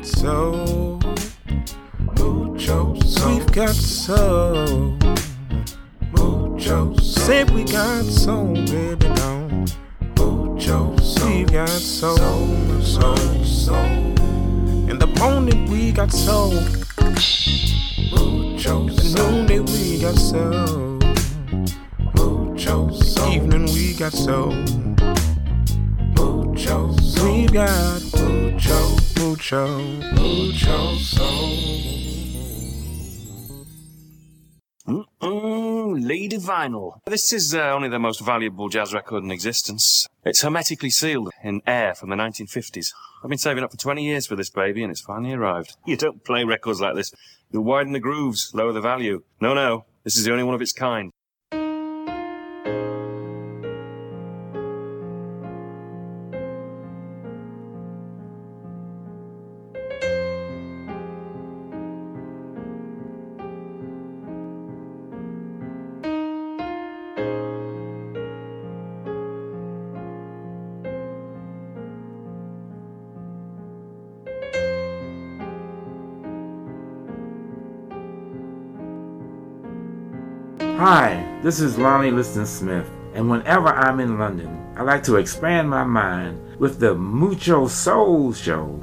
got soul. Mucho soul. We've got soul. Mucho soul. Say we got soul, baby, no. Mucho soul. We've got soul, soul, soul. In the morning we got soul. Mucho In the noonday we got soul. Mucho soul. Evening we got soul. Mucho soul. We've got mucho, mucho, mucho soul. Mm-mm, Lady Vinyl. This is uh, only the most valuable jazz record in existence. It's hermetically sealed in air from the 1950s. I've been saving up for 20 years for this baby, and it's finally arrived. You don't play records like this. You'll widen the grooves, lower the value. No, no. This is the only one of its kind. This is Lonnie Liston Smith, and whenever I'm in London, I like to expand my mind with the Mucho Soul Show.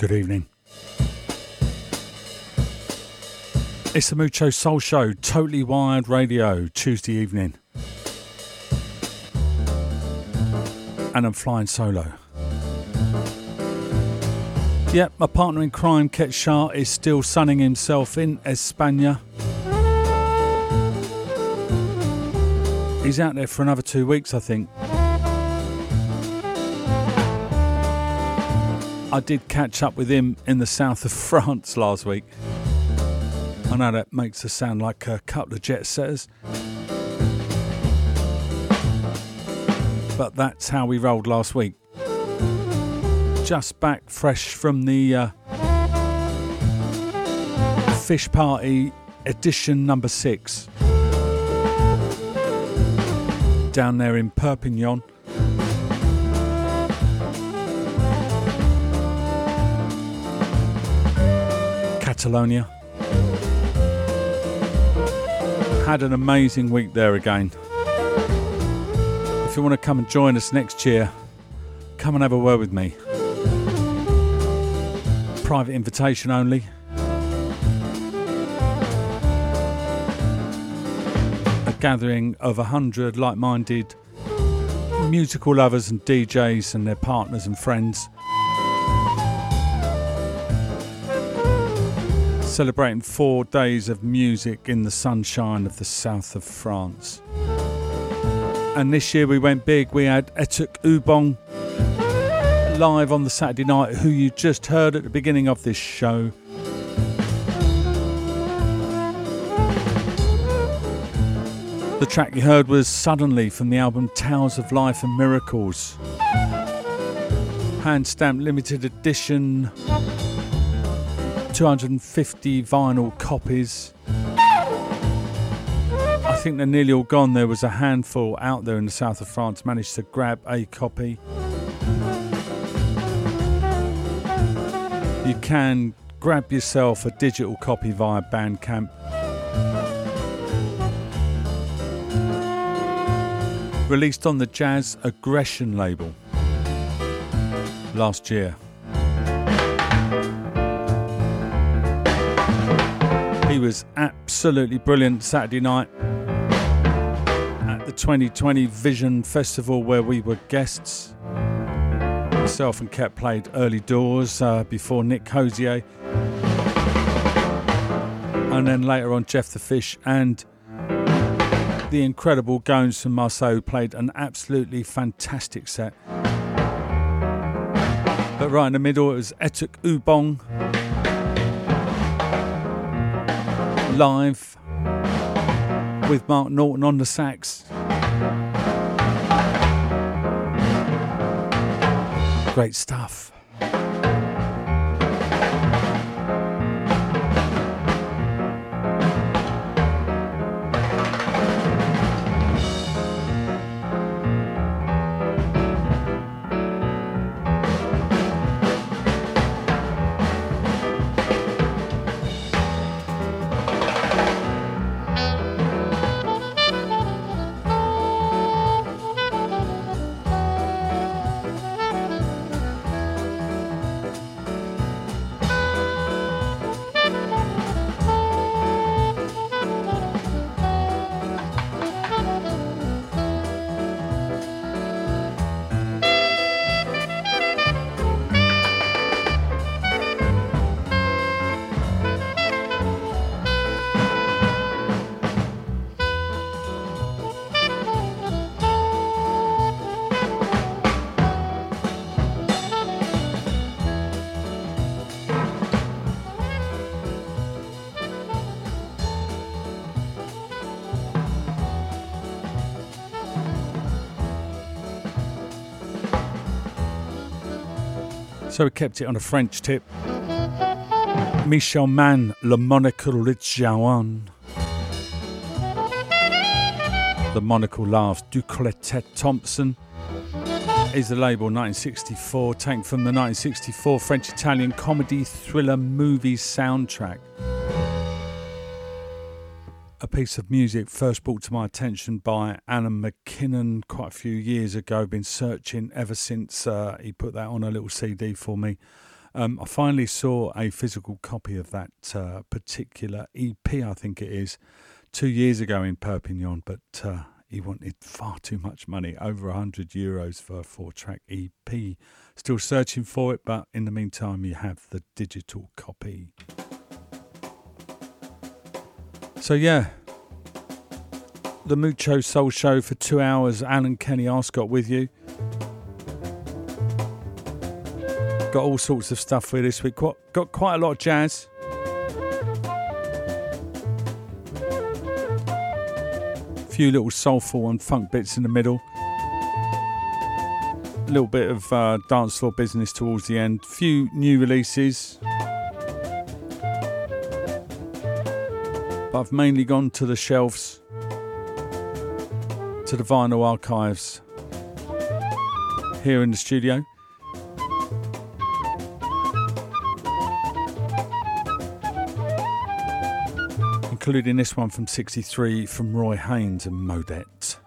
Good evening. It's the Mucho Soul Show, Totally Wired Radio, Tuesday evening. And I'm flying solo. Yep, my partner in crime, Ket Shah, is still sunning himself in España. He's out there for another two weeks, I think. I did catch up with him in the south of France last week. I know that makes us sound like a couple of jet setters. But that's how we rolled last week. Just back fresh from the uh, Fish Party edition number six. Down there in Perpignan. Catalonia. Had an amazing week there again. If you want to come and join us next year, come and have a word with me. Private invitation only. A gathering of a hundred like minded musical lovers and DJs and their partners and friends celebrating four days of music in the sunshine of the south of France. And this year we went big. We had Etuk Ubong live on the Saturday night, who you just heard at the beginning of this show. The track you heard was Suddenly from the album Towers of Life and Miracles. Hand stamped limited edition 250 vinyl copies. I think they're nearly all gone. There was a handful out there in the south of France, managed to grab a copy. You can grab yourself a digital copy via Bandcamp. Released on the Jazz Aggression label last year. He was absolutely brilliant Saturday night at the 2020 Vision Festival where we were guests. Myself and Ket played early doors uh, before Nick Hosier. And then later on, Jeff the Fish and the incredible Gones from Marseille played an absolutely fantastic set. But right in the middle, it was Etuk Ubong live with Mark Norton on the sax. Great stuff. So we kept it on a French tip. Michel Magne, Le Monocle Rit Jaune. The Monocle Laughs, Ducretet Thomson is the label 1964, taken from the 1964 French Italian comedy thriller movie soundtrack a piece of music first brought to my attention by Alan McKinnon quite a few years ago. Been searching ever since uh, he put that on a little CD for me. Um, I finally saw a physical copy of that uh, particular EP, I think it is, two years ago in Perpignan, but uh, he wanted far too much money, over 100 euros for a four track EP. Still searching for it, but in the meantime, you have the digital copy. So, yeah, the Mucho Soul Show for two hours. Alan Kenny Arscott with you. Got all sorts of stuff for you this week. Got quite a lot of jazz. A few little soulful and funk bits in the middle. A little bit of uh, dance floor business towards the end. Few new releases. But I've mainly gone to the shelves, to the vinyl archives here in the studio. including this one from 63 from Roy Haynes and Modette.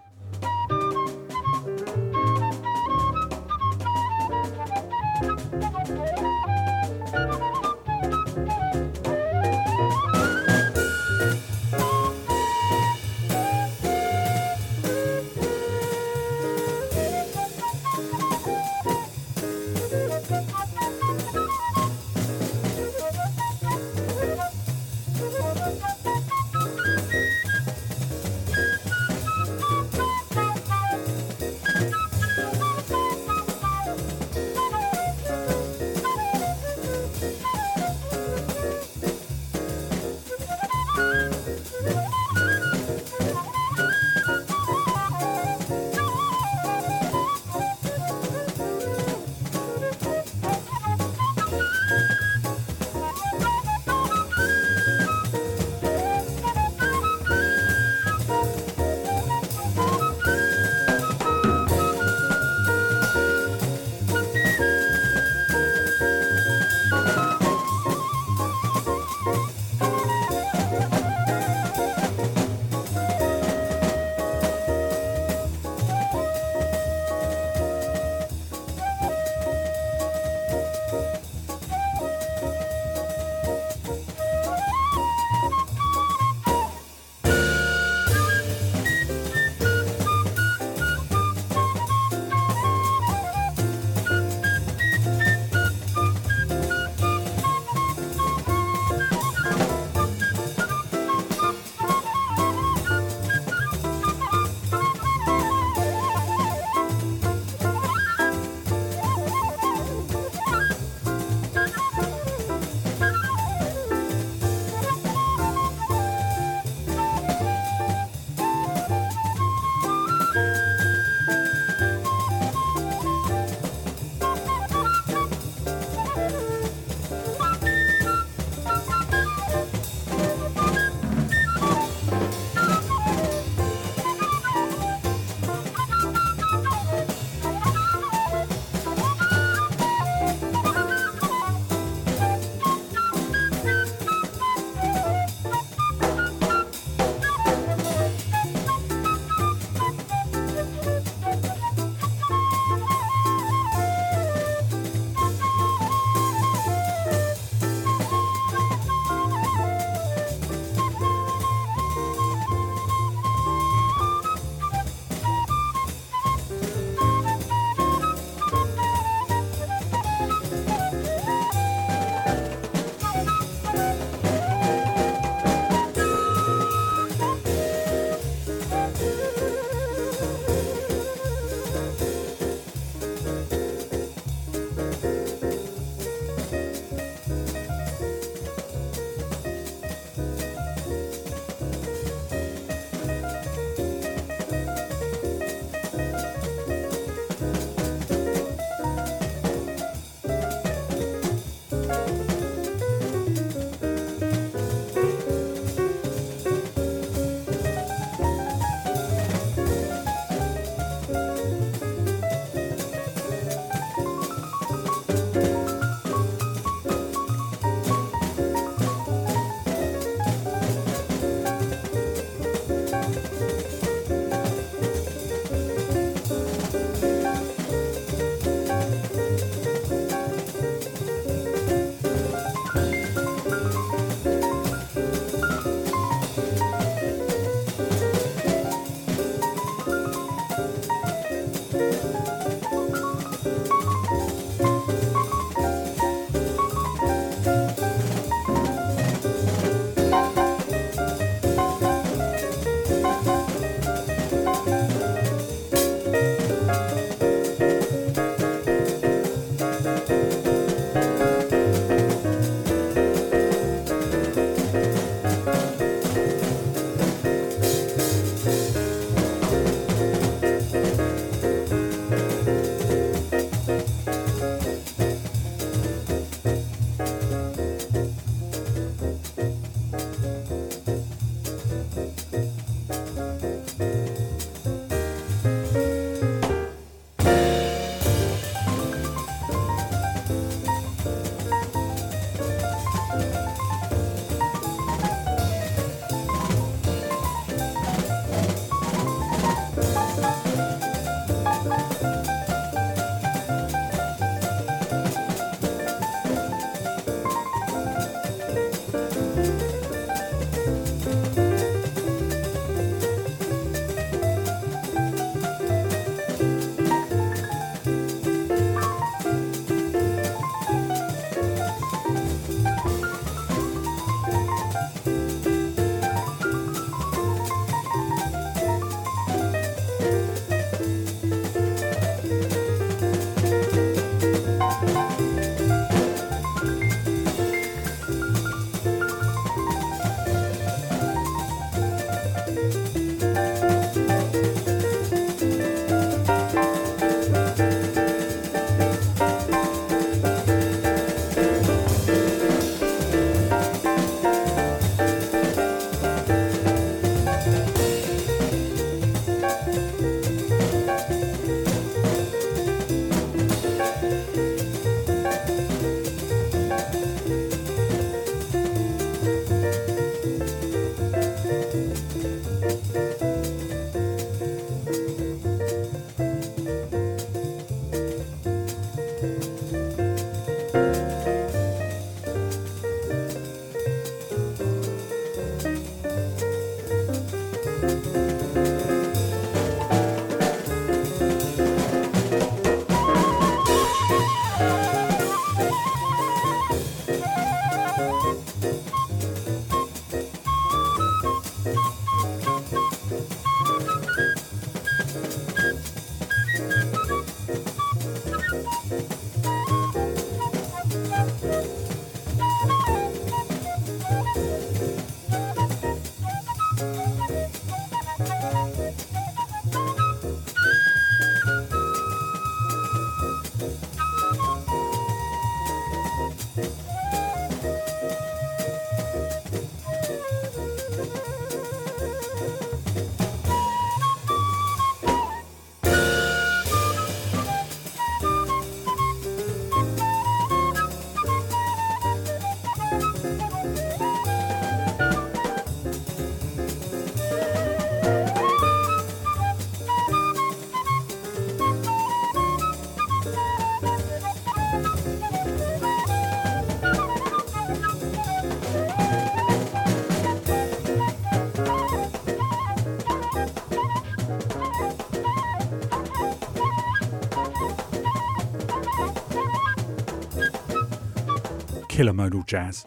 Killer modal jazz.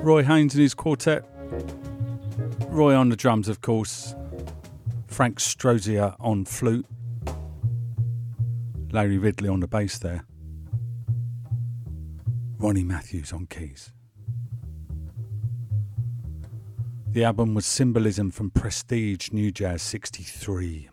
Roy Haynes and his quartet. Roy on the drums, of course. Frank Strozier on flute. Larry Ridley on the bass there. Ronnie Mathews on keys. The album was Cymbalism from Prestige New Jazz 63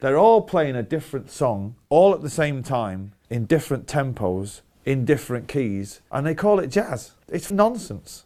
They're all playing a different song all at the same time in different tempos, in different keys, and they call it jazz. It's nonsense.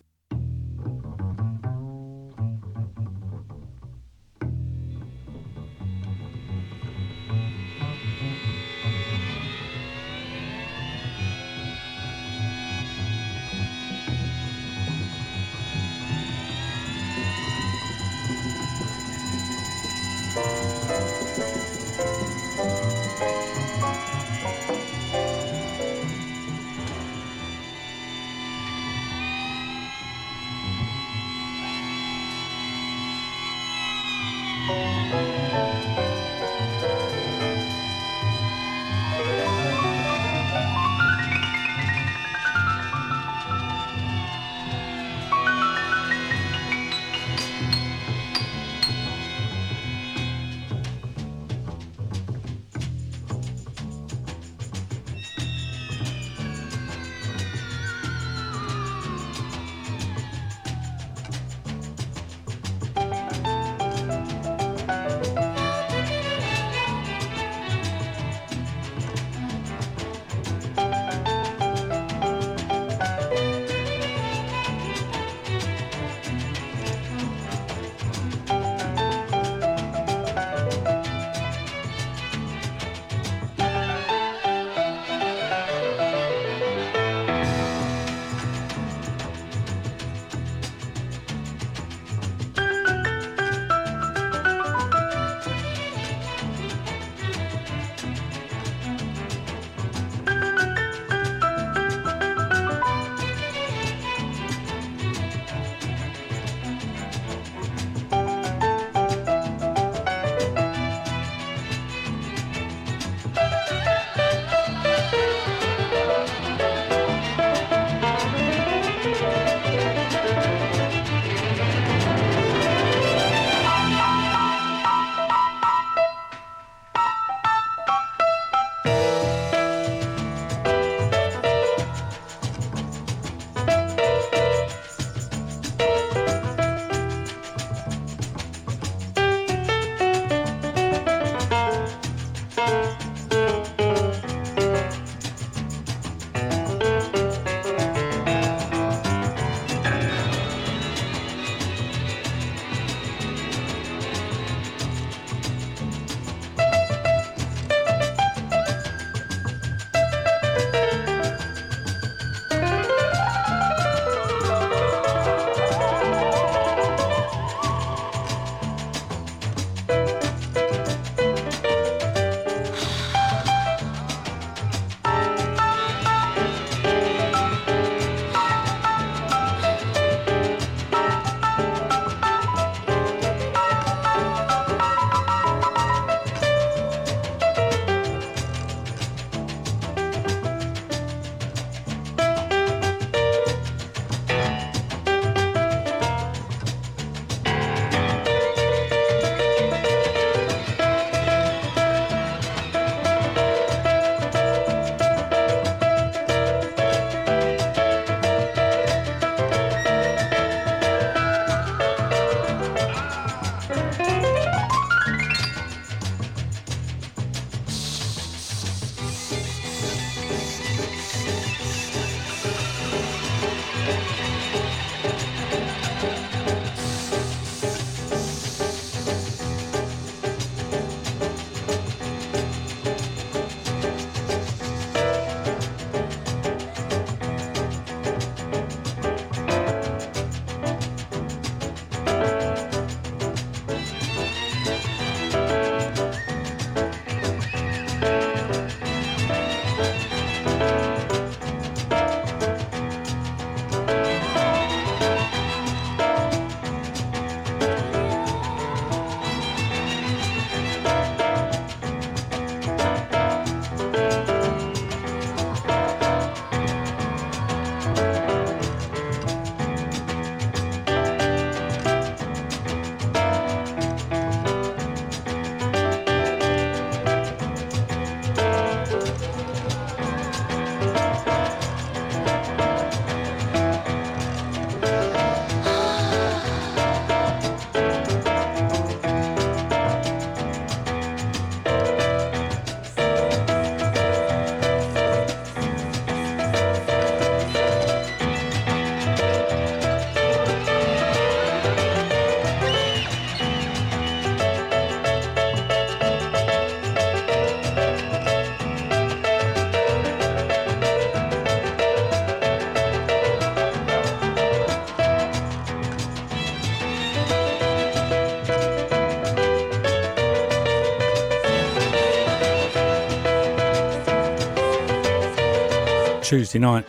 Tuesday night.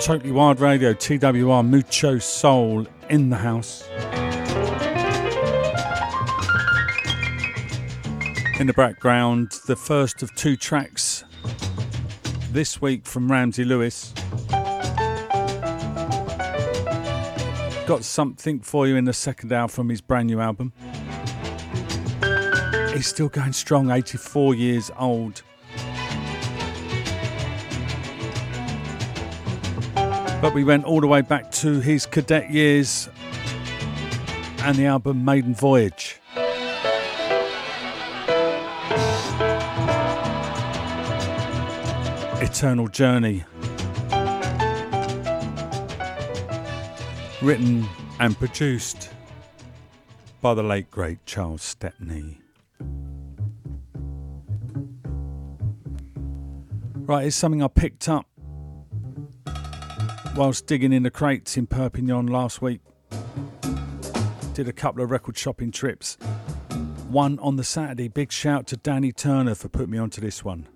Totally Wild Radio, TWR, Mucho Soul in the house. In the background, the first of two tracks this week from Ramsey Lewis. Got something for you in the second hour from his brand new album. He's still going strong, 84 years old. But we went all the way back to his cadet years and the album Maiden Voyage. Eternal Journey. Written and produced by the late great Charles Stepney. Right, it's something I picked up whilst digging in the crates in Perpignan last week. Did a couple of record shopping trips. One on the Saturday. Big shout to Danny Turner for putting me onto this one.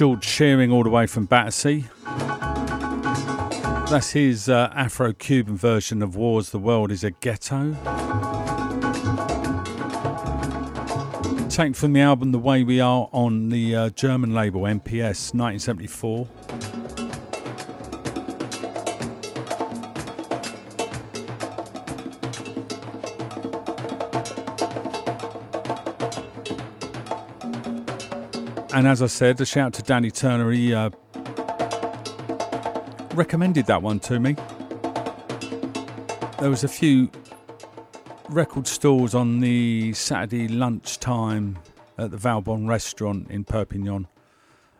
George Shearing all the way from Battersea. That's his uh, Afro Cuban version of War's the World is a Ghetto. Taken from the album The Way We Are on the uh, German label MPS 1974. And as I said, a shout to Danny Turner. He uh, recommended that one to me. There was a few record stores on the Saturday lunchtime at the Valbonne restaurant in Perpignan.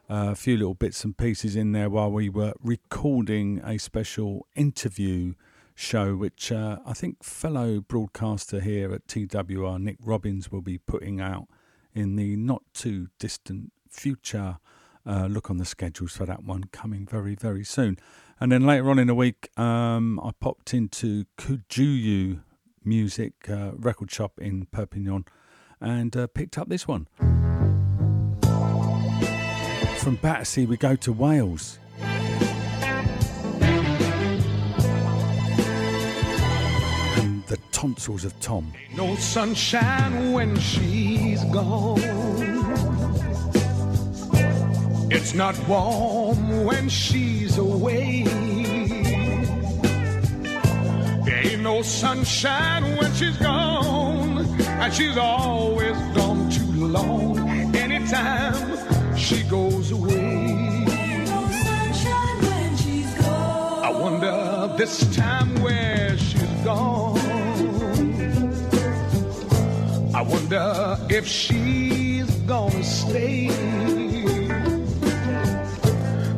Uh, a few little bits and pieces in there while we were recording a special interview show, which uh, I think fellow broadcaster here at TWR, Nick Robbins, will be putting out in the not too distant future. Uh, look on the schedules for that one coming very, very soon. And then later on in the week, um, I popped into Kujuyu Music uh, record shop in Perpignan and uh, picked up this one. From Battersea, we go to Wales. And the tonsils of Tom. Ain't no sunshine when she's gone. It's not warm when she's away. There ain't no sunshine when she's gone, and she's always gone too long. Anytime she goes away, I wonder this time where she's gone. I wonder if she's gonna stay.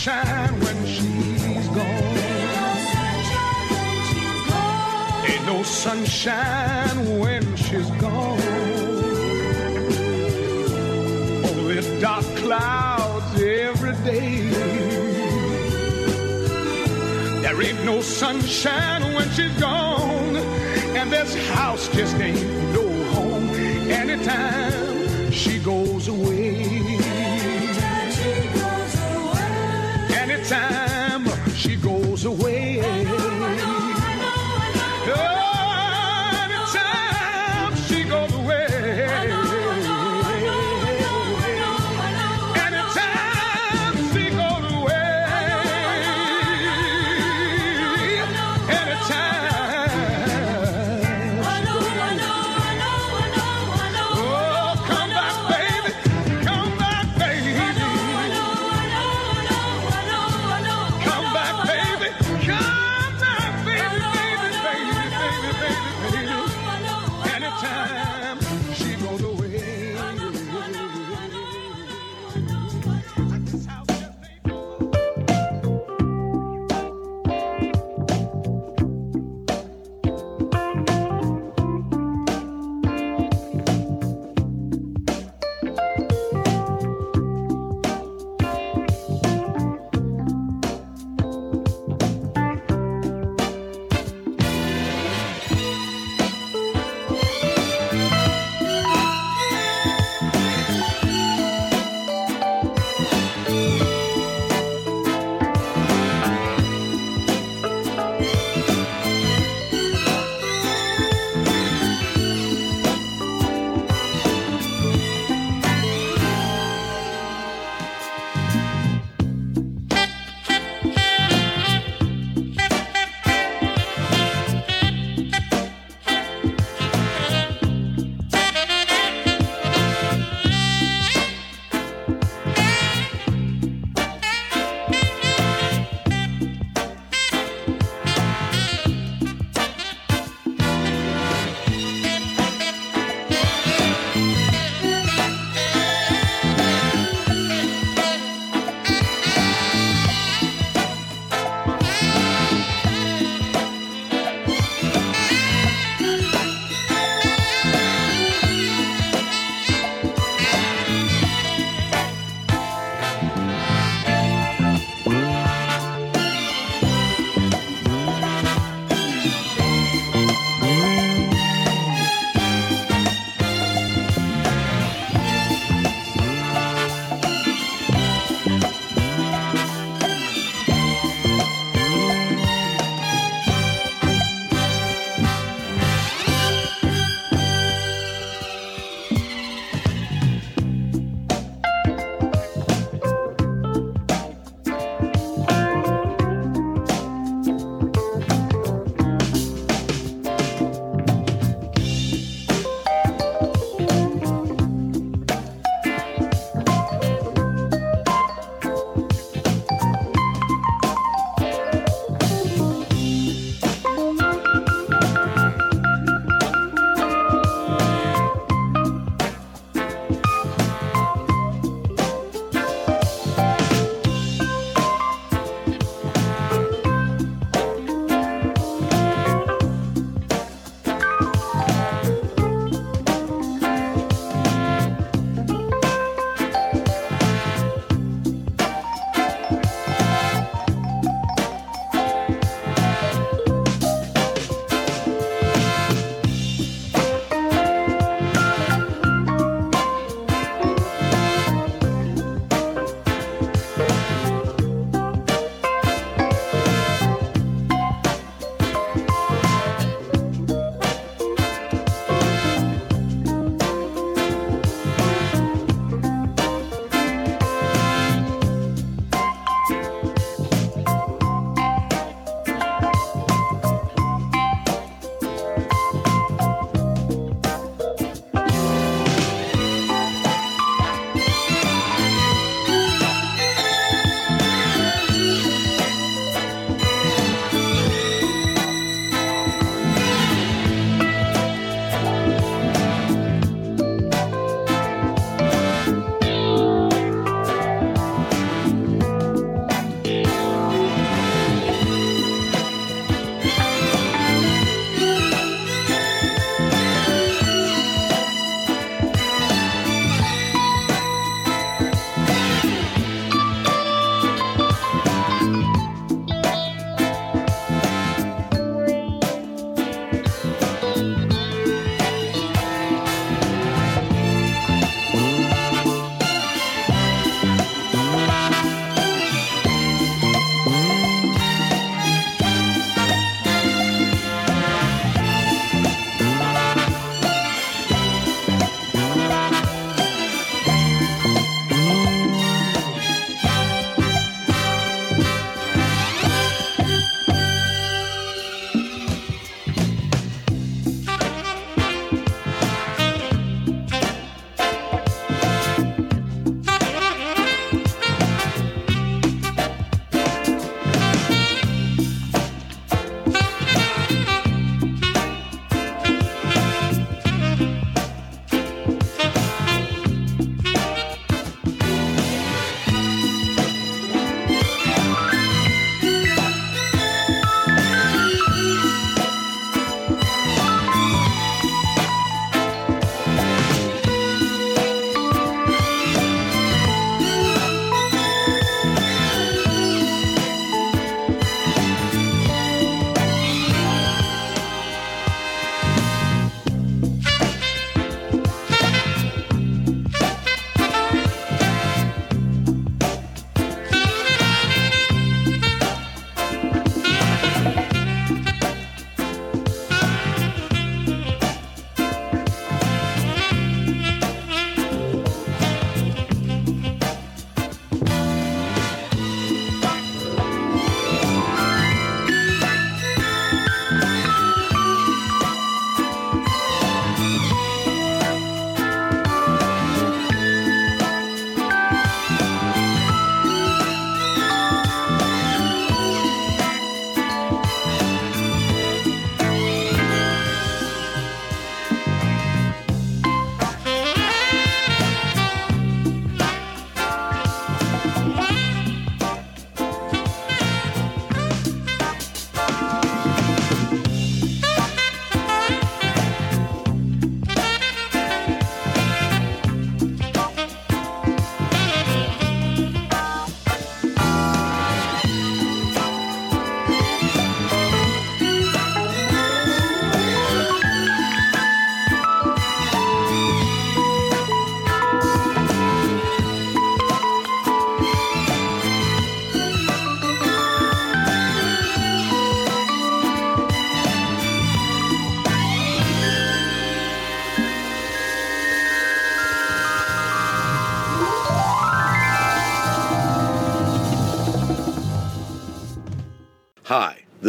Sunshine when she's gone. Ain't no sunshine when she's gone. Only dark clouds every day. There ain't no sunshine when she's gone, and this house just ain't no home anytime she goes away. time.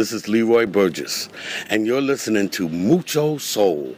This is Leroy Burgess, and you're listening to Mucho Soul.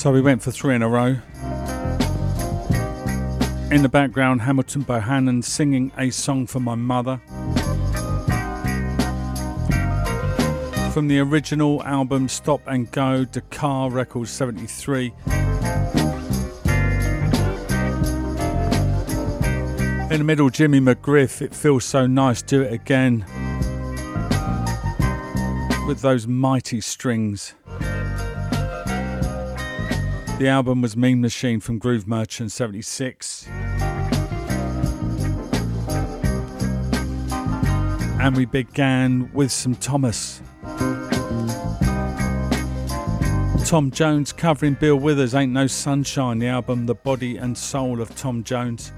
So we went for three in a row. In the background, Hamilton Bohannon singing a song for my mother. From the original album Stop and Go, Dakar Records 73. In the middle, Jimmy McGriff, It Feels So Nice, Do It Again. With those mighty strings. The album was Mean Machine from Groove Merchant 76. And we began with some Thomas. Tom Jones covering Bill Withers, Ain't No Sunshine, the album The Body and Soul of Tom Jones.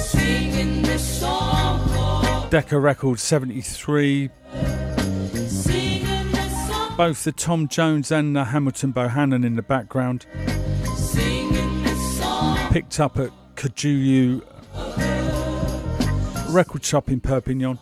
Singing this song, Decca Records 73, singing this song, both the Tom Jones and the Hamilton Bohannon in the background. Picked up at Kajuyu Record Shop in Perpignan.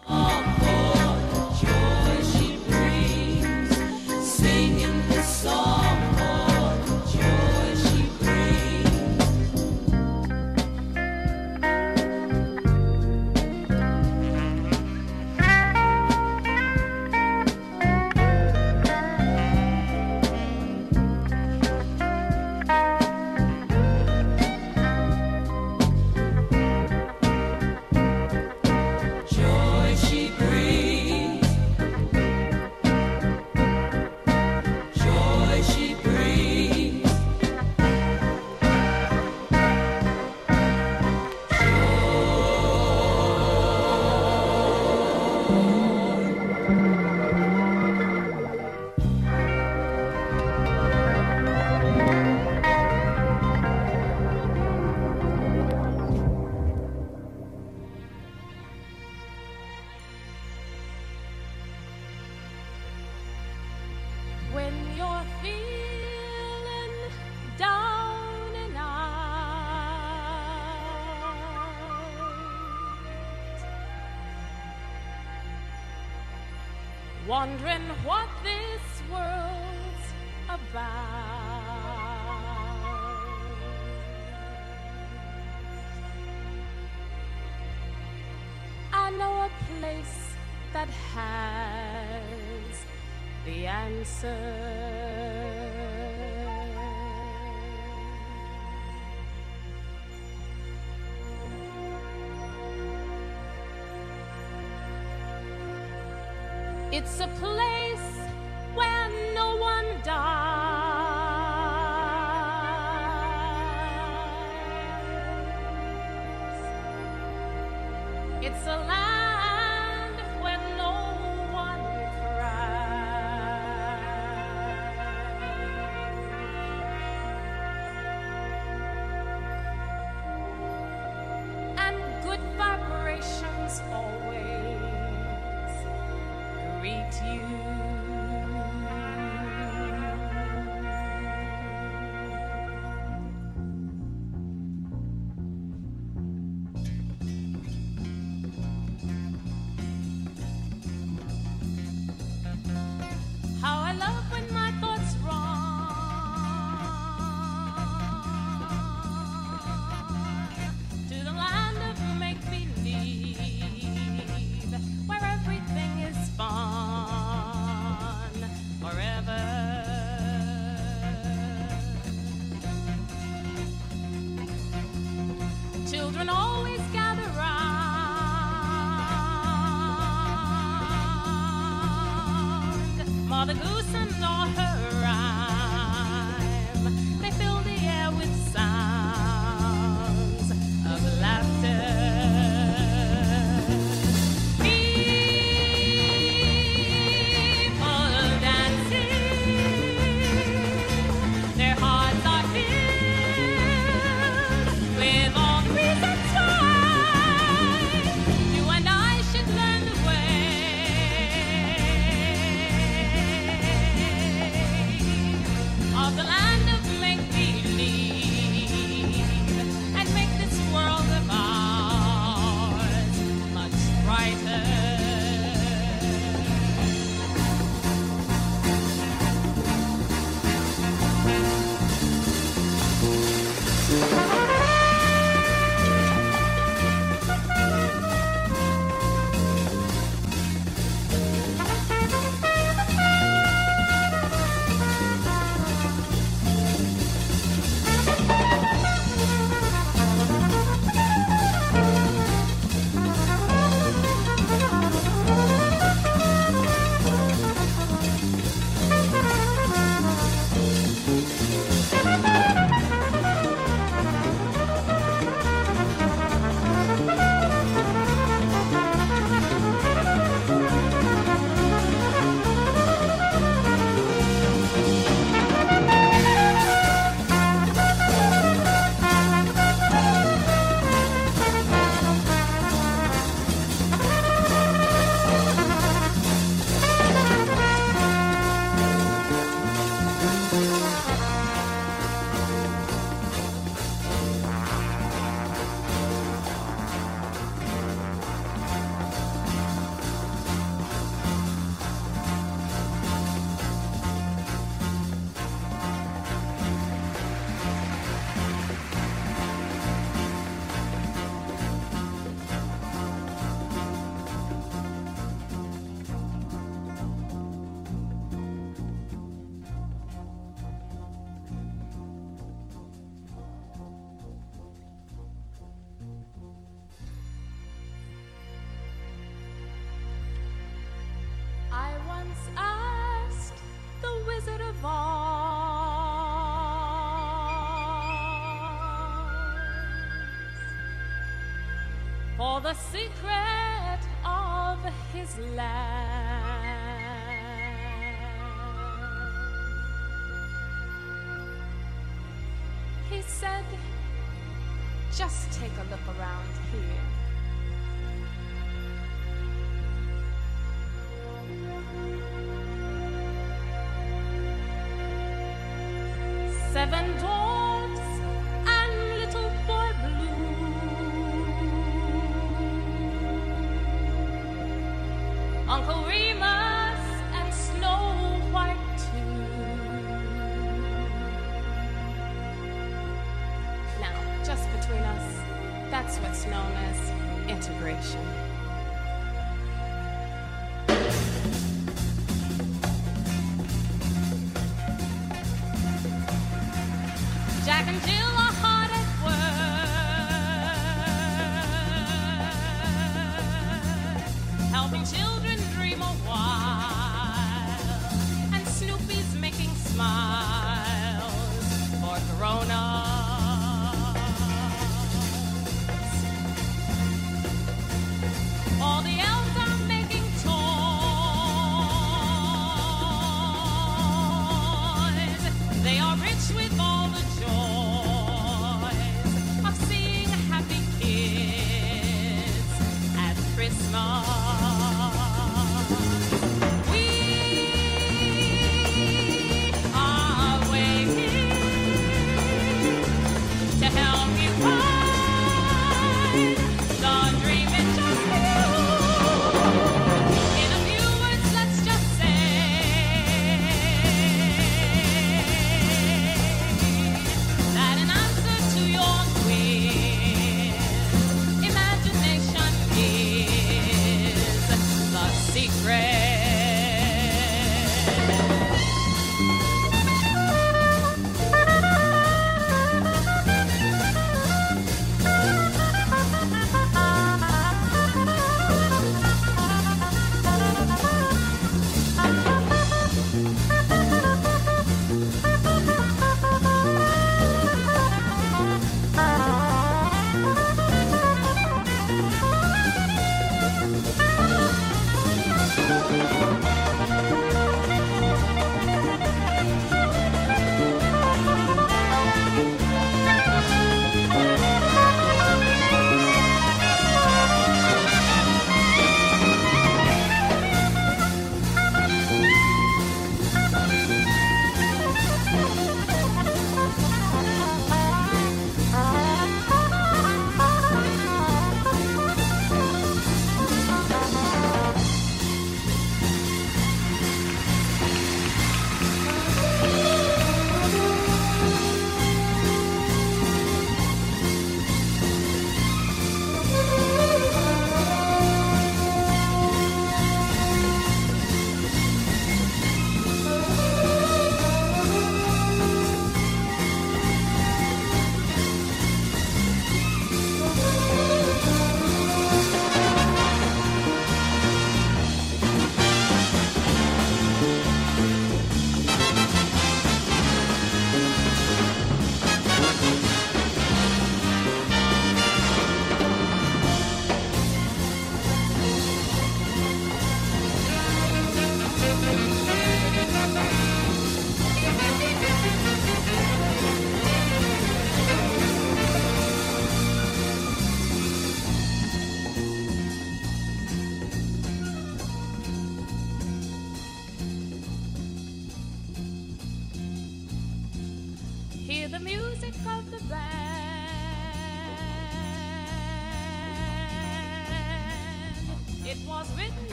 His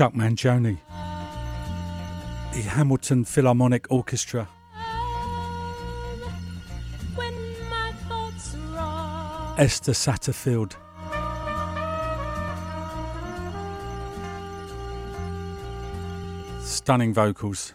Chuck Mangione. The Hamilton Philharmonic Orchestra. Esther Satterfield. Stunning vocals.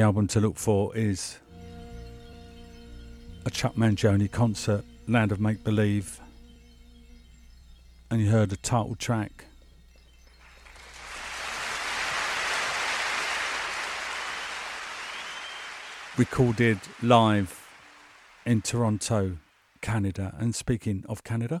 The album to look for is a Chuck Mangione concert, Land of Make Believe. And you heard the title track. Recorded live in Toronto, Canada. And speaking of Canada,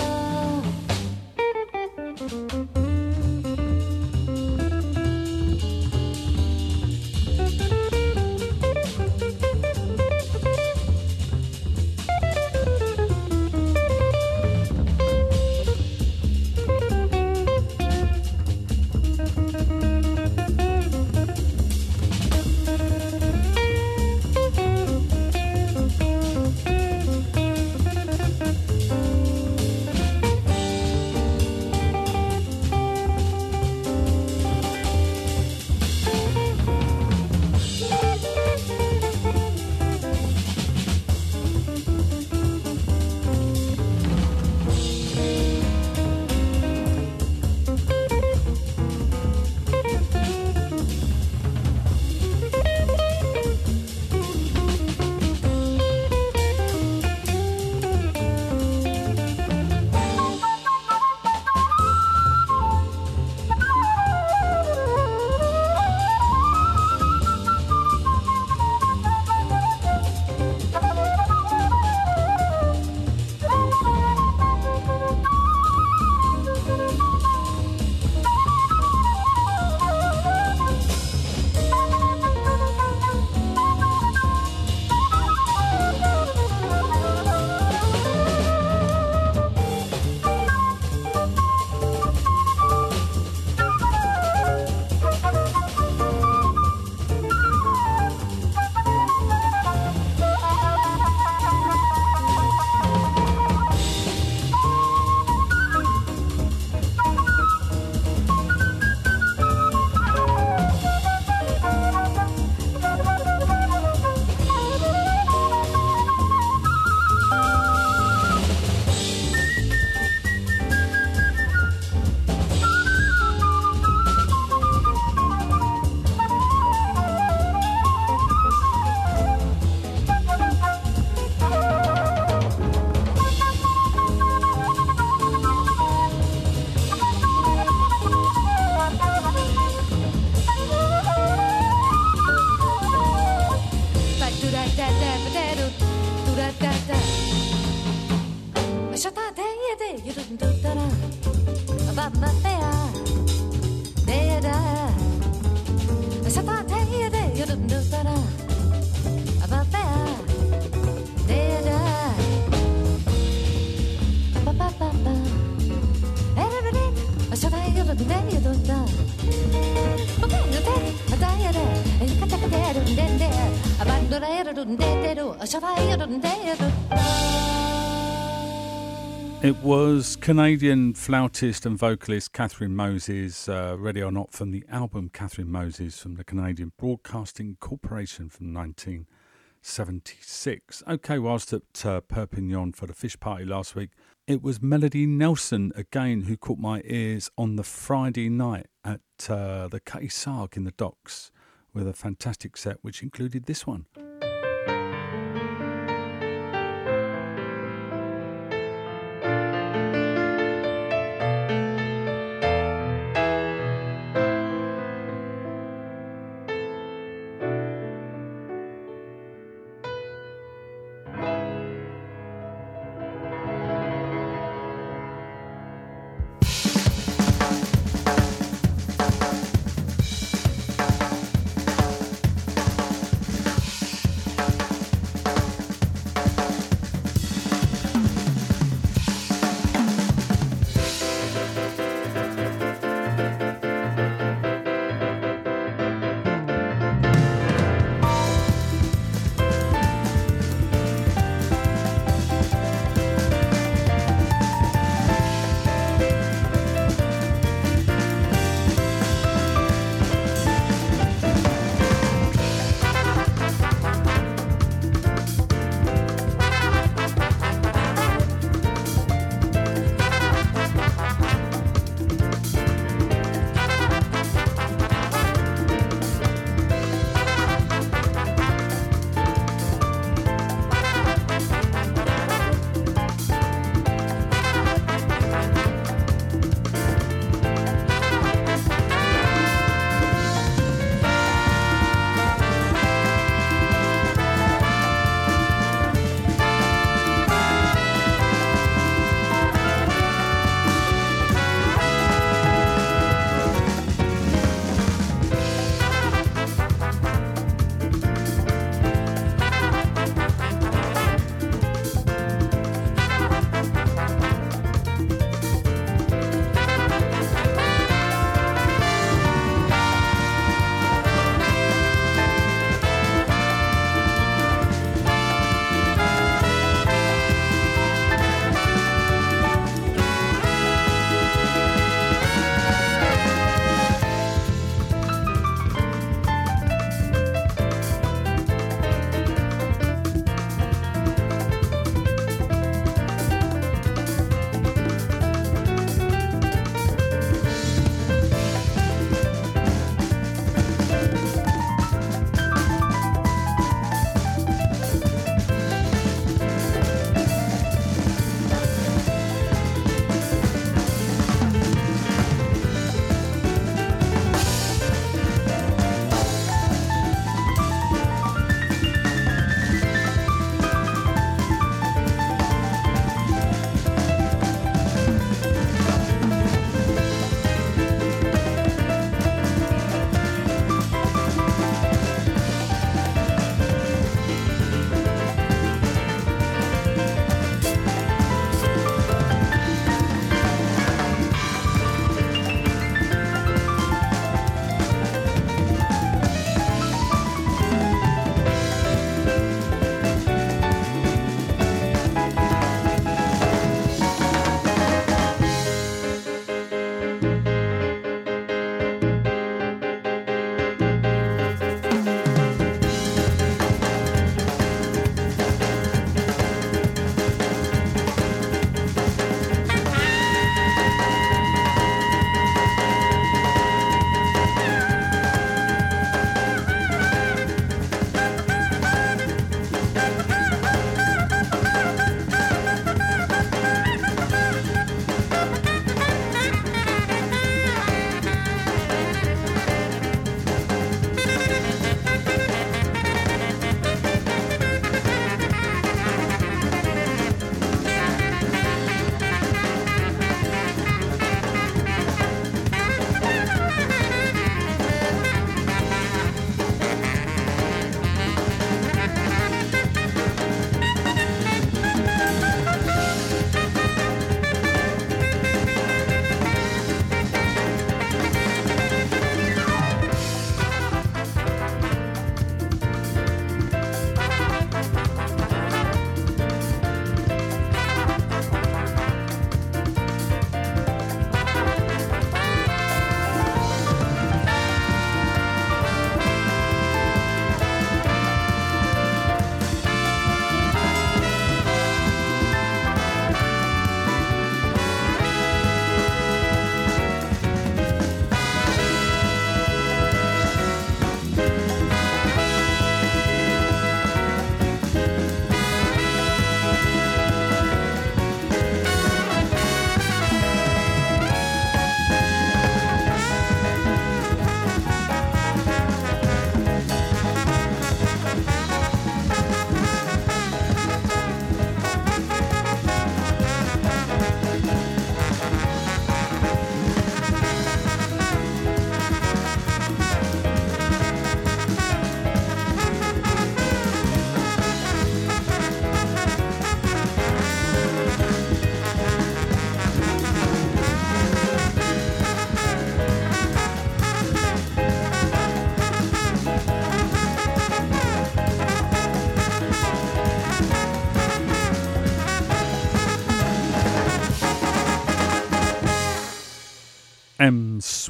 It was Canadian flautist and vocalist Kathryn Moses, uh, Ready or Not, from the album Kathryn Moses from the Canadian Broadcasting Corporation from 1976. Okay, whilst at uh, Perpignan for the fish party last week, it was Melody Nelson again who caught my ears on the Friday night at uh, the Cutty in the docks with a fantastic set which included this one.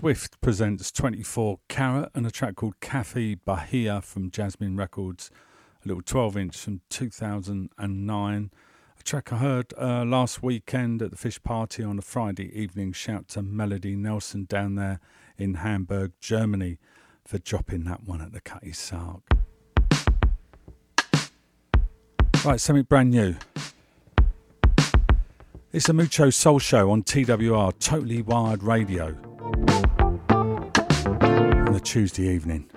Swift presents 24 Carat and a track called Cafe Bahia from Jasmine Records, a little 12 inch from 2009. A track I heard uh, last weekend at the Fish Party on a Friday evening. Shout to Melody Nelson down there in Hamburg, Germany, for dropping that one at the Cutty Sark. Right, something brand new. It's a Mucho Soul Show on TWR, Totally Wired Radio. On a Tuesday evening.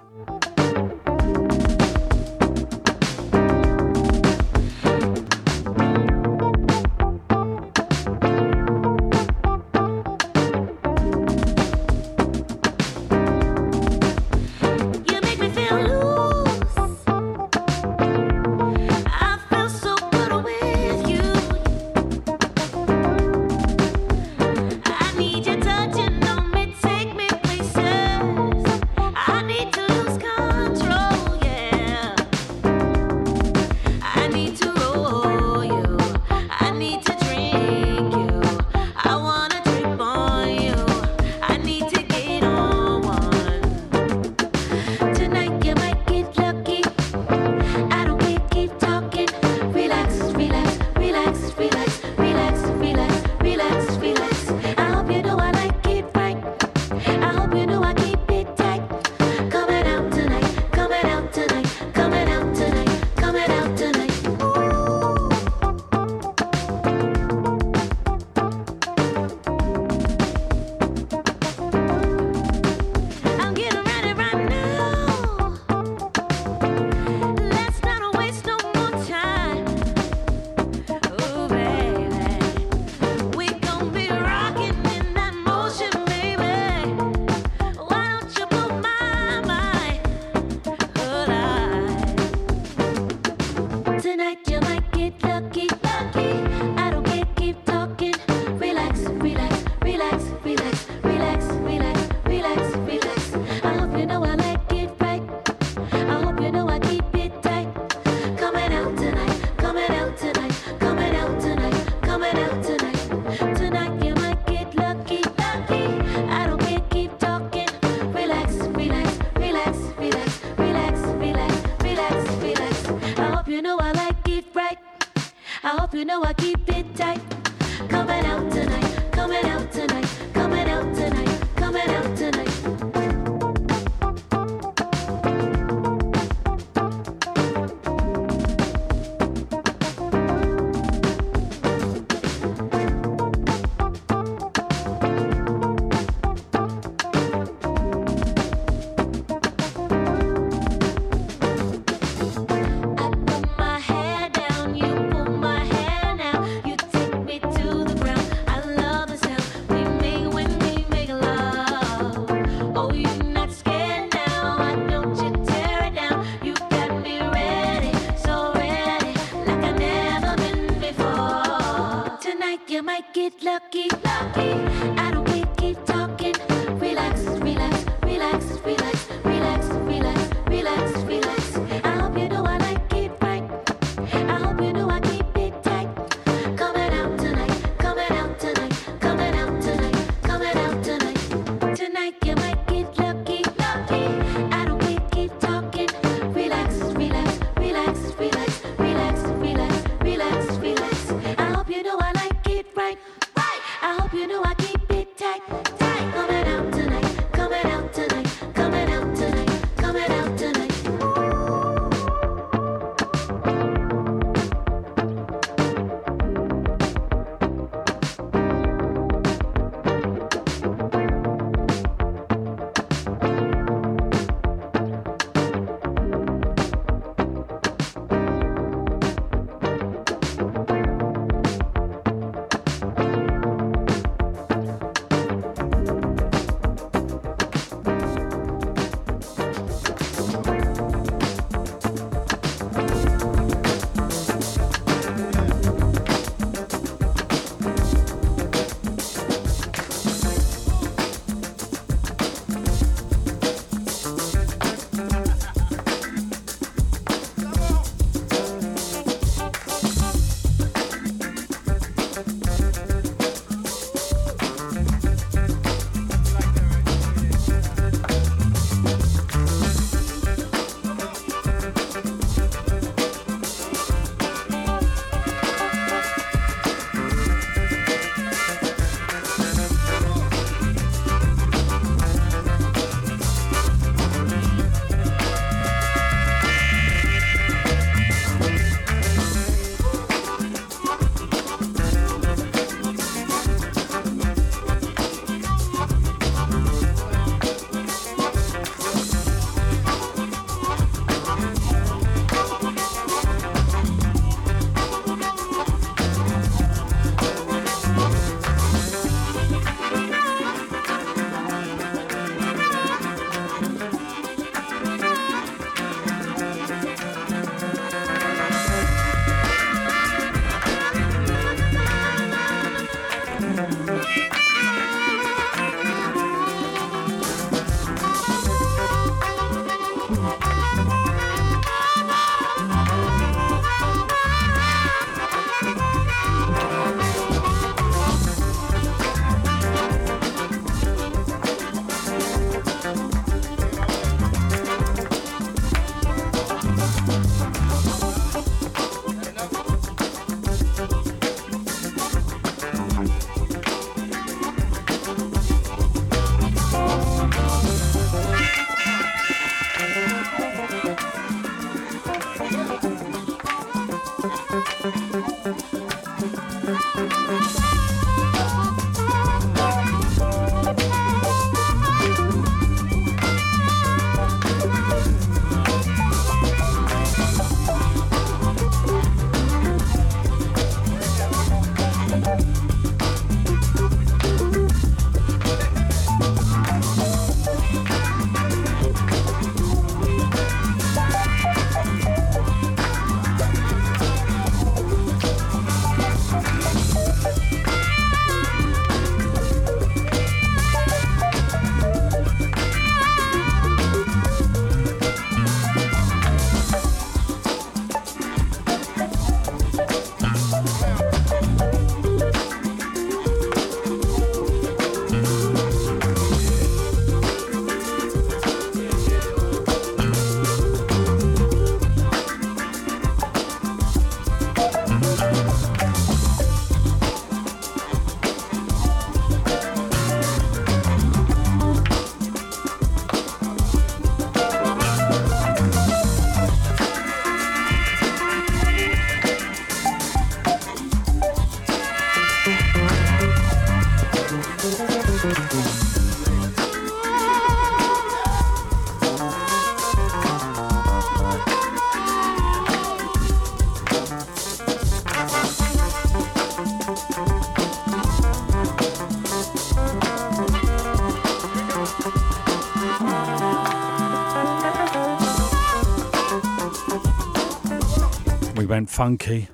Went funky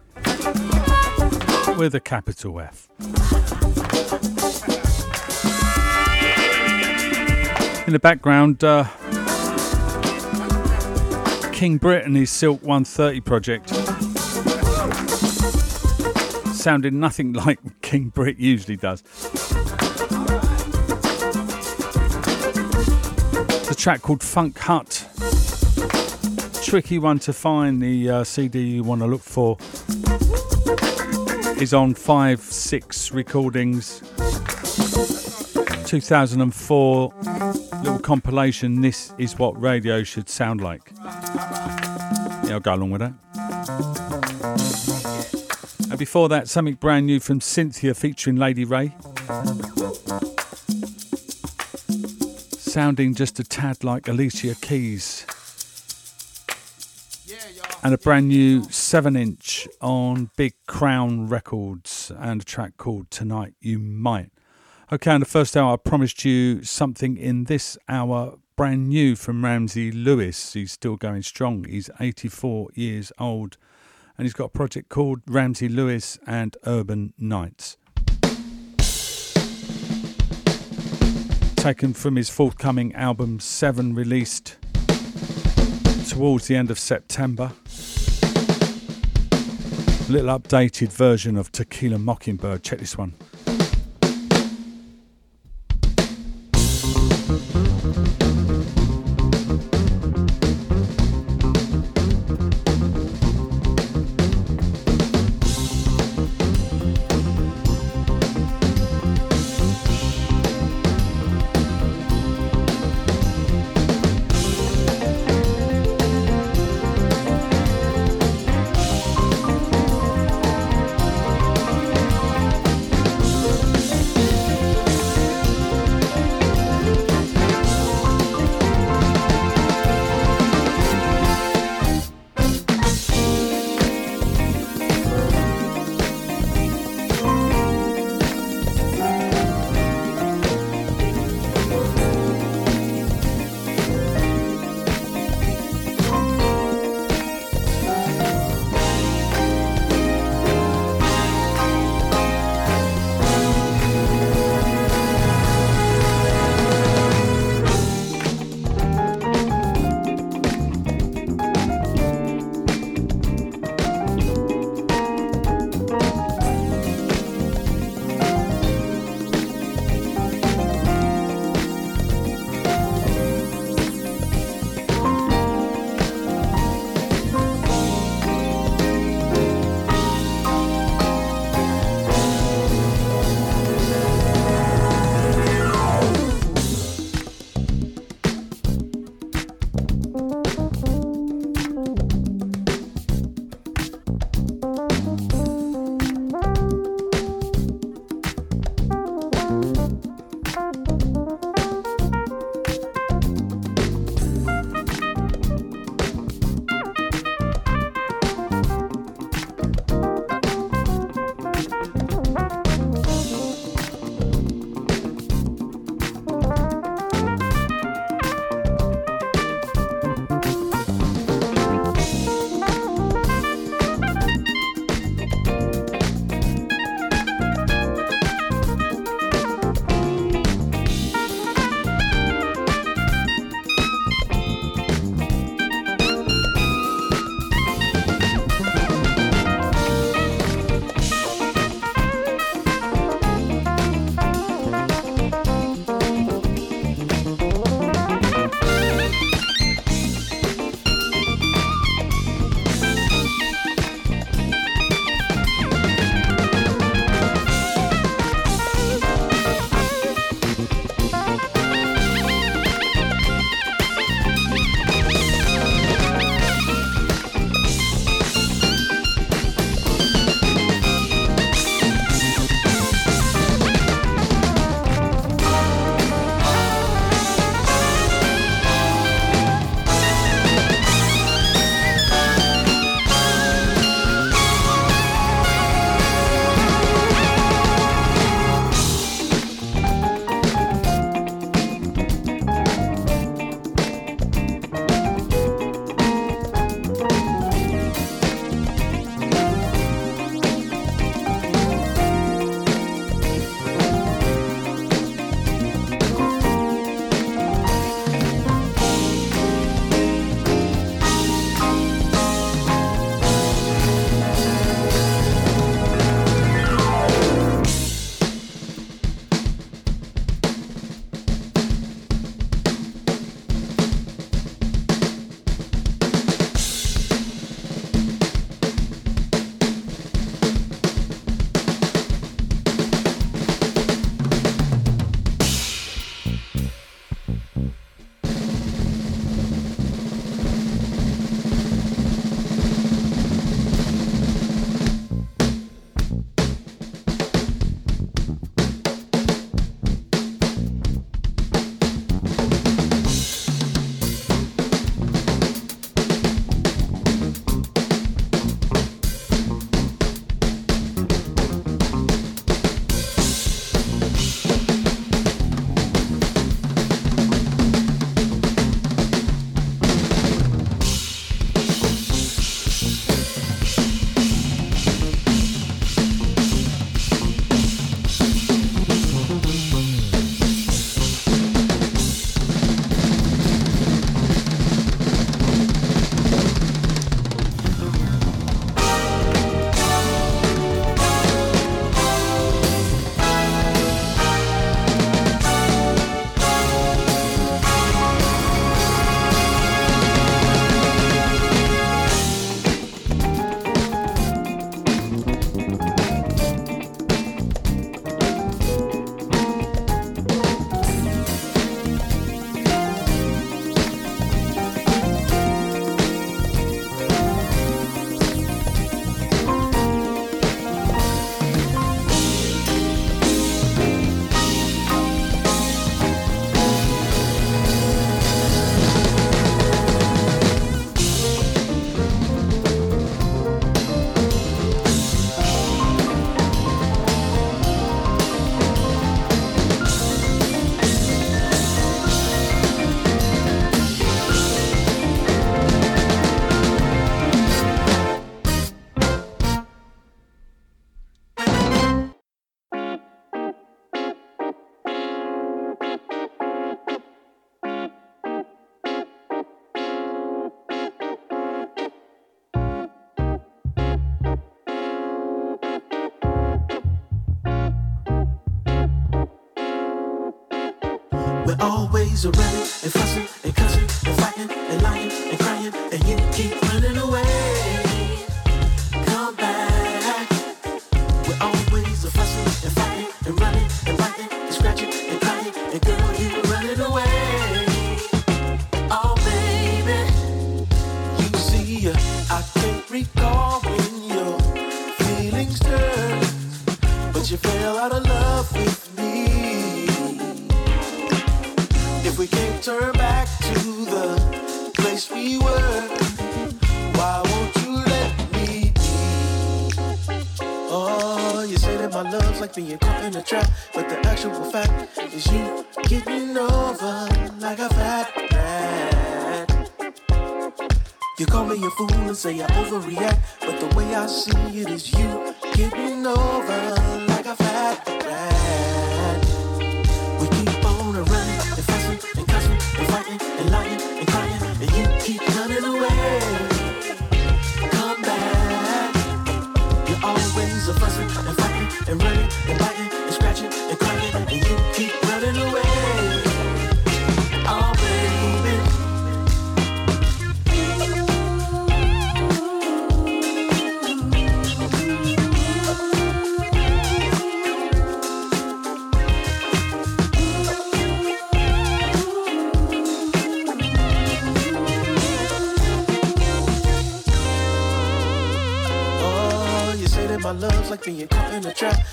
with a capital F. In the background, uh, King Britt and his Sylk 130 project. Sounded nothing like King Britt usually does. The track called Funk Hut. Tricky one to find. The uh, CD you want to look for is on 5 6 recordings. 2004 little compilation. This is what radio should sound like. Yeah, I'll go along with that. And before that, something brand new from Cynthia featuring Lady Wray. Sounding just a tad like Alicia Keys. And a brand new 7 inch on Big Crown Records and a track called Tonight You Might. Okay, in the first hour, I promised you something in this hour brand new from Ramsey Lewis. He's still going strong. He's 84 years old and he's got a project called Ramsey Lewis and Urban Knights. Taken from his forthcoming album 7, released towards the end of September. A little updated version of Tequila Mockingbird. Check this one. ways already. If I said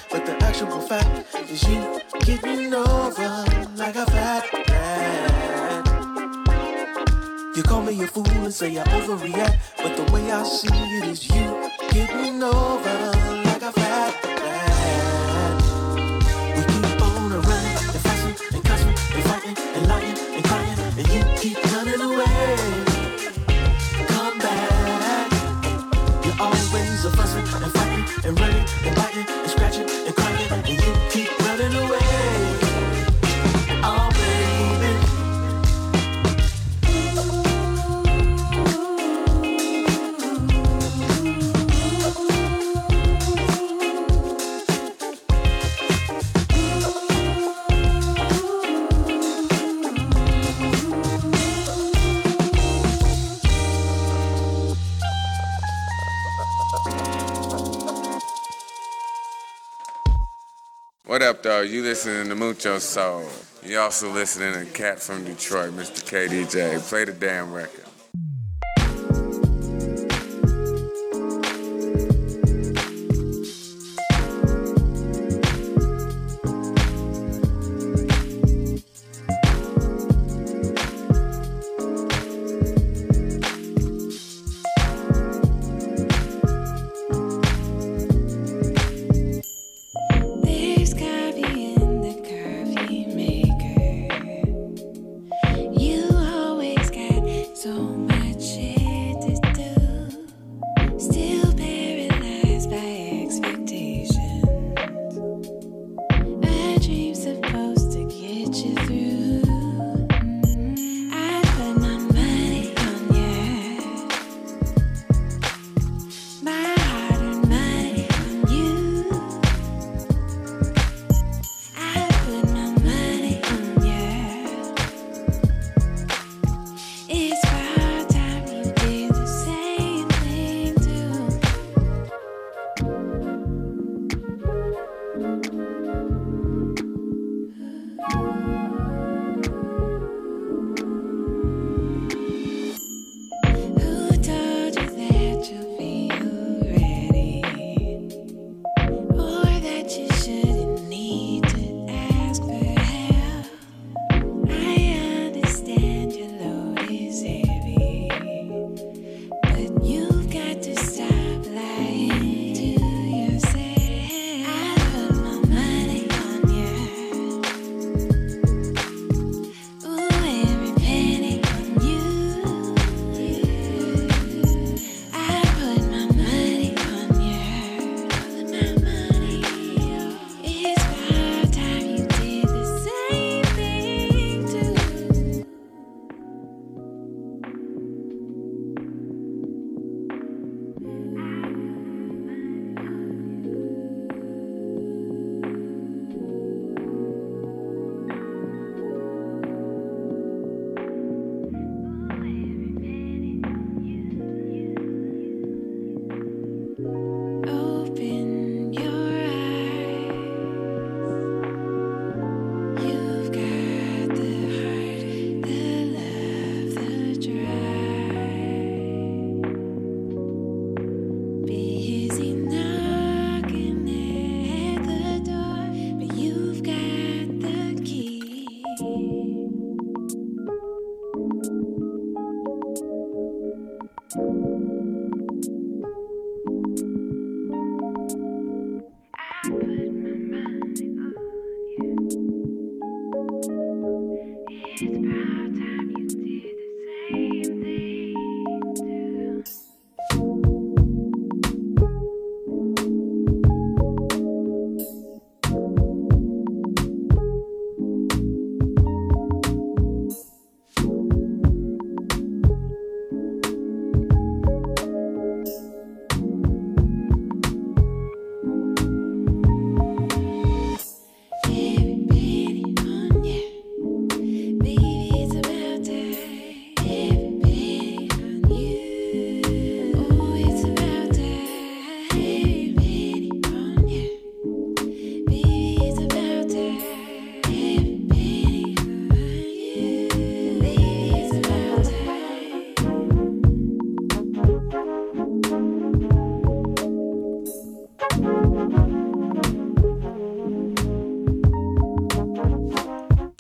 But the actual fact is you getting over like a fat man. You call me a fool and say I overreact, but the way I see it is you getting over like a fat man. We keep on running and fussing and cussing and fighting and lying and crying, and you keep running away. Come back. You're always a fussing and fighting and running and biting magic You listening to Mucho Soul. You also listening to Cat from Detroit, Mr. KDJ. Play the damn record.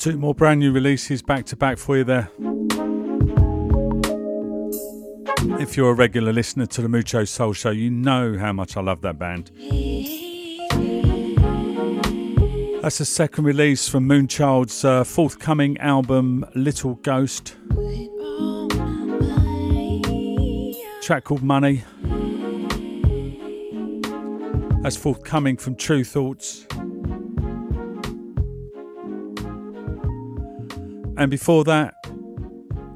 Two more brand new releases back to back for you there. If you're a regular listener to the Mucho Soul Show, you know how much I love that band. That's the second release from Moonchild's uh, forthcoming album, Little Ghost. Track called Money. That's forthcoming from Tru Thoughts. And before that,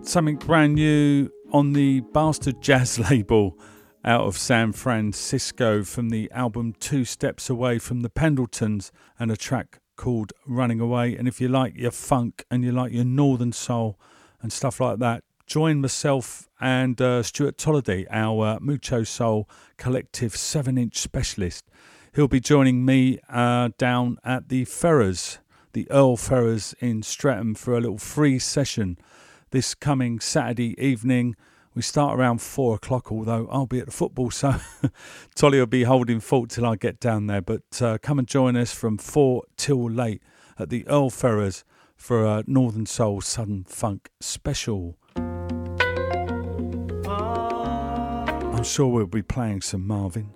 something brand new on the Bastard Jazz label out of San Francisco from the album Two Steps Away from the Pendletons and a track called Running Away. And if you like your funk and you like your northern soul and stuff like that, join myself and uh, Stuart Tolliday, our uh, Mucho Soul Collective 7 inch specialist. He'll be joining me uh, down at the Ferrers, the Earl Ferrers in Streatham for a little free session this coming Saturday evening. We start around four o'clock, although I'll be at the football, so Tolly will be holding fort till I get down there. But uh, come and join us from four till late at the Earl Ferrers for a Northern Soul Southern Funk special. I'm sure we'll be playing some Marvin.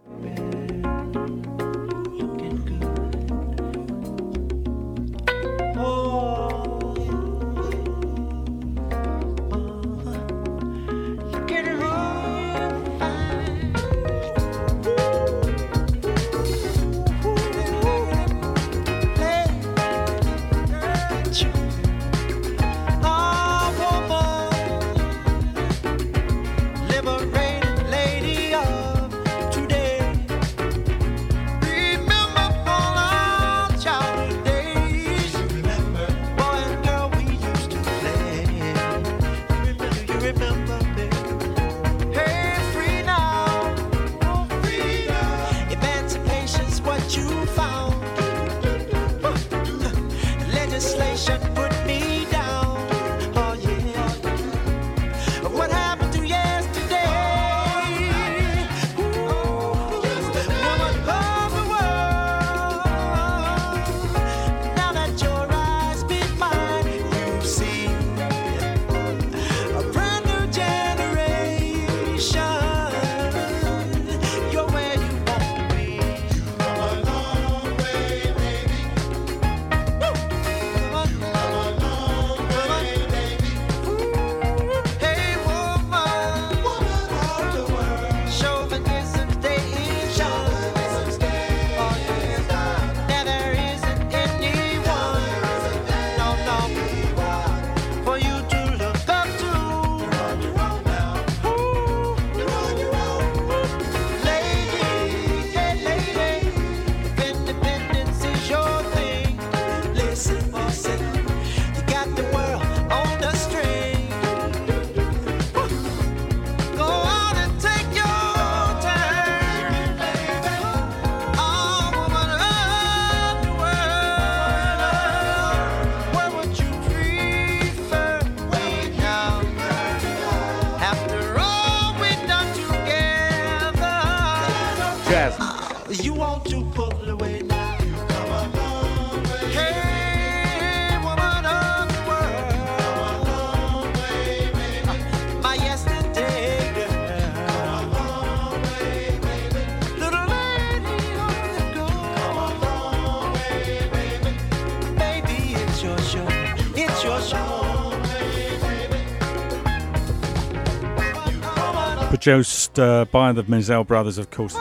Produced uh, by the Mizell brothers, of course.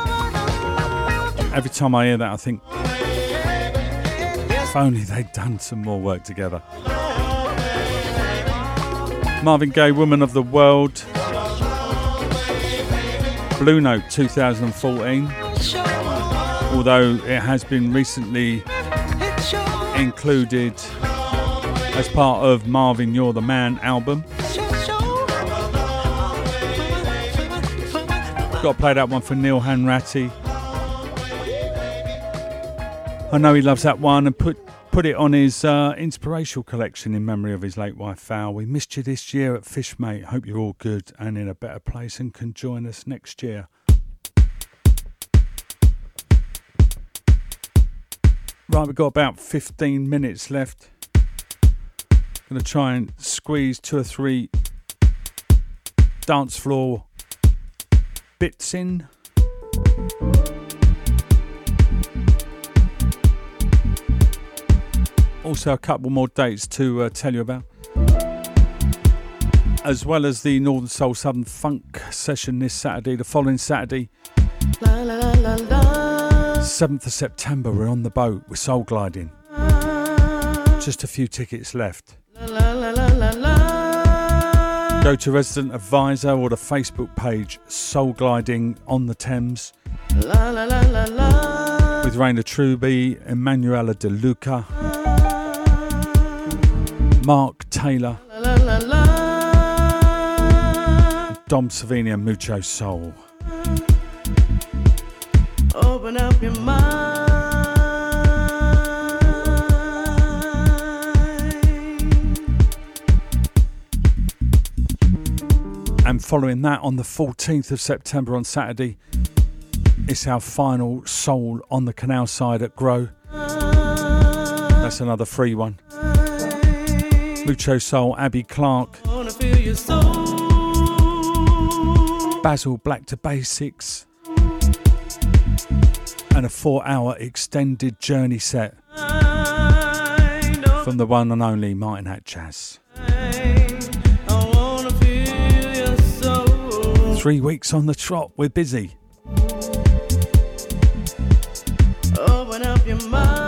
Every time I hear that, I think, if only they'd done some more work together. Marvin Gaye, Woman of the World. Blue Note 2014. Although it has been recently included as part of Marvin You're the Man album. Got to play that one for Neil Hanratty. I know he loves that one and put put it on his uh, inspirational collection in memory of his late wife Val. We missed you this year at Fishmate. Hope you're all good and in a better place and can join us next year. Right, we've got about 15 minutes left. Gonna try and squeeze two or three dance floor bits in. Also, a couple more dates to uh, tell you about. As well as the Northern Soul Southern Funk session this Saturday, the following Saturday, 7th of September, we're on the boat, we're soul gliding. Just a few tickets left. Go to Resident Advisor or the Facebook page Soul Gliding on the Thames with Raina Truby, Emanuela De Luca, Mark Taylor, Dom Savini and Mucho Soul. Open up your mind. And following that, on the 14th of September on Saturday, it's our final Soul on the Canal side at Grow. That's another free one. Mucho Soul, Abby Clark. Basil Black to Basics, and a four hour extended journey set from the one and only Martin Hat Jazz. Three weeks on the trot, we're busy. Open up your mind.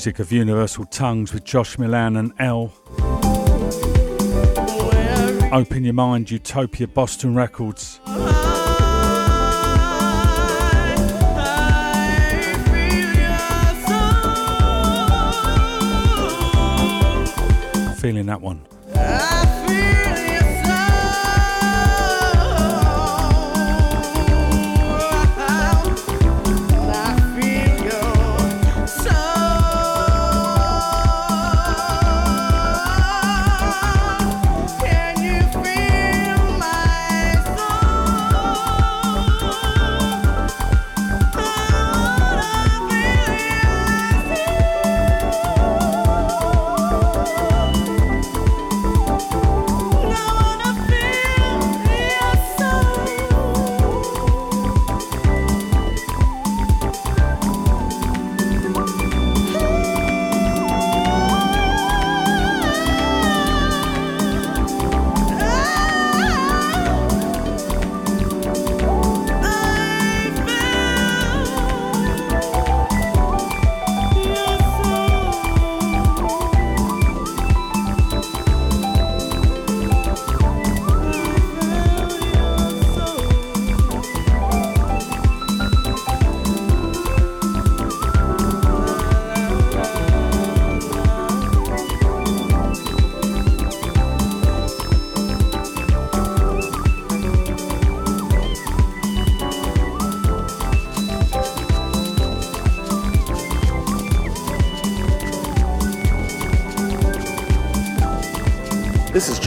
Music of Universal Tongues with Josh Milan and L. Open Your Mind, Utopia, Boston Records. Feeling that one.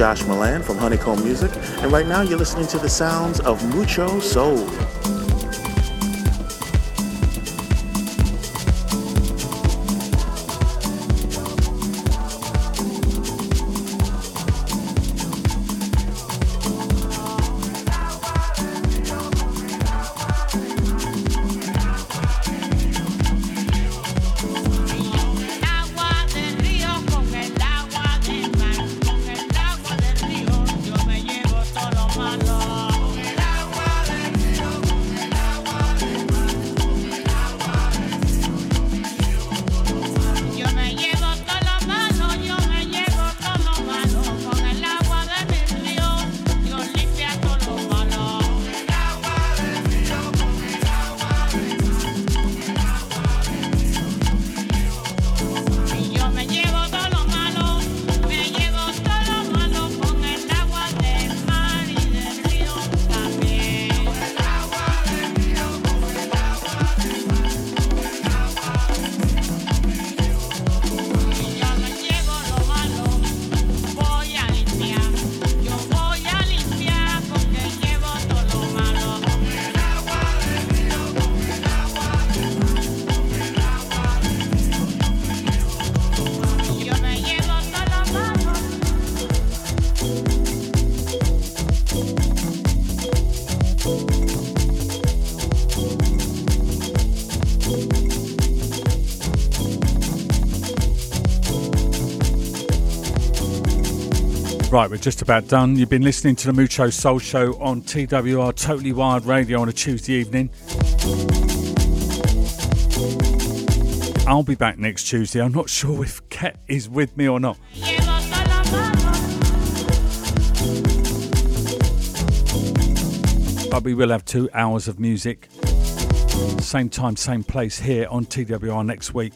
Josh Milan from Honeycomb Music, and right now you're listening to the sounds of Mucho Soul. Right, we're just about done. You've been listening to the Mucho Soul Show on TWR Totally Wired Radio on a Tuesday evening. I'll be back next Tuesday. I'm not sure if Ket is with me or not. But we will have two hours of music. Same time, same place here on TWR next week.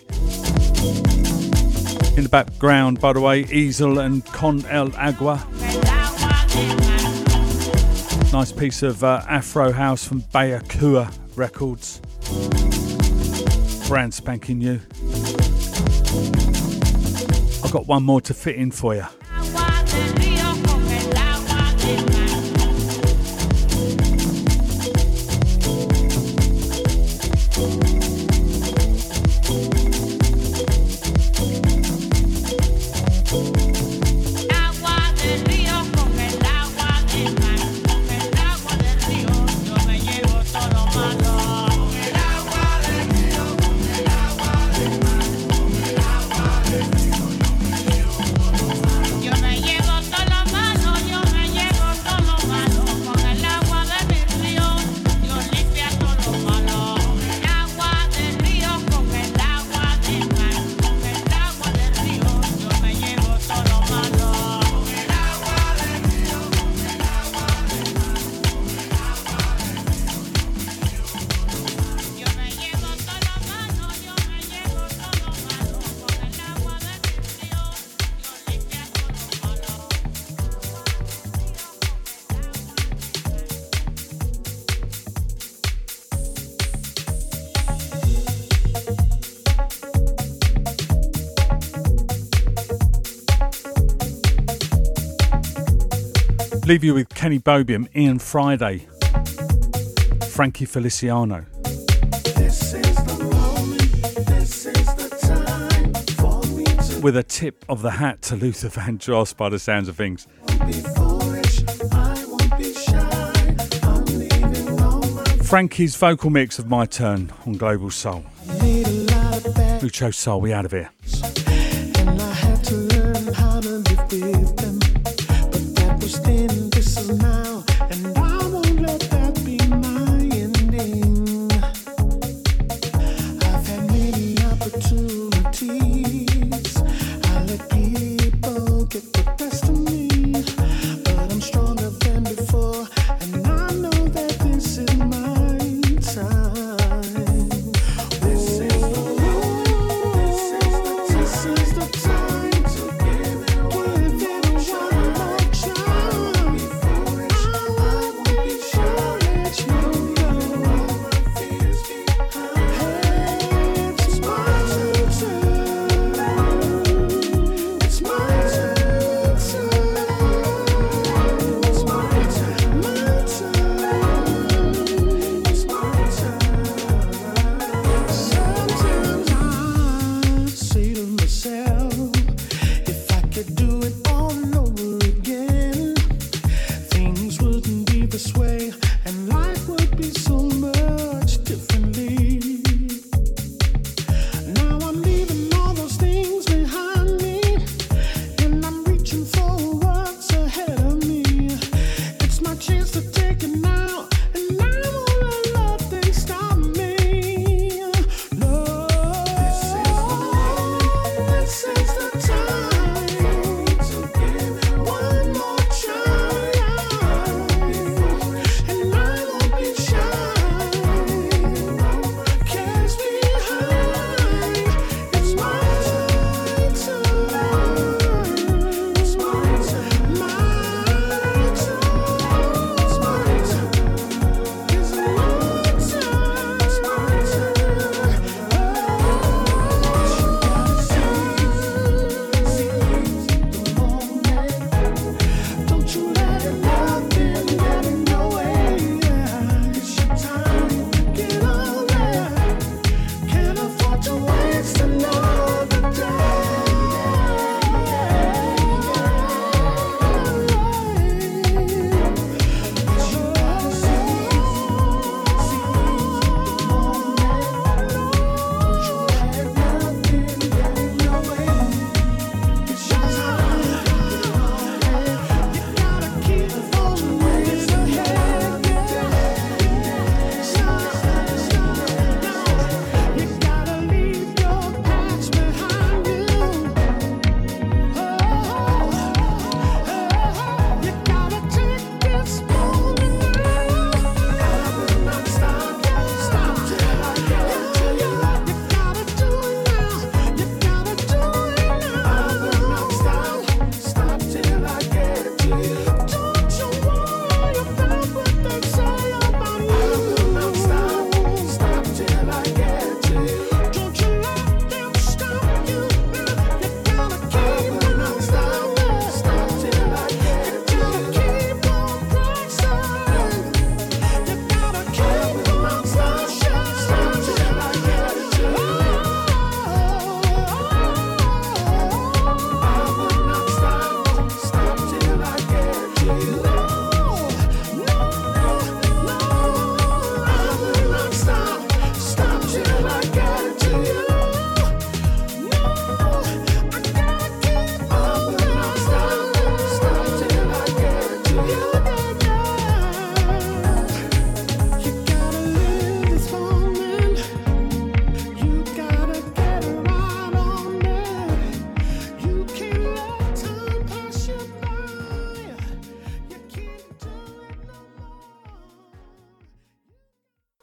In the background, by the way, Easel and Con El Agua. Nice piece of uh, Afro House from Bayakua Records. Brand spanking new. I've got one more to fit in for you. Leave you with Kenny Bobien, Ian Friday, Frankie Feliciano. This is the moment, this is the time for me to With a tip of the hat to Luther Vandross by the sounds of things. be foolish. I won't be shy. I'm leaving all my Frankie's vocal mix of My Turn on Global Soul. need a lot of bad Soul, we out of here.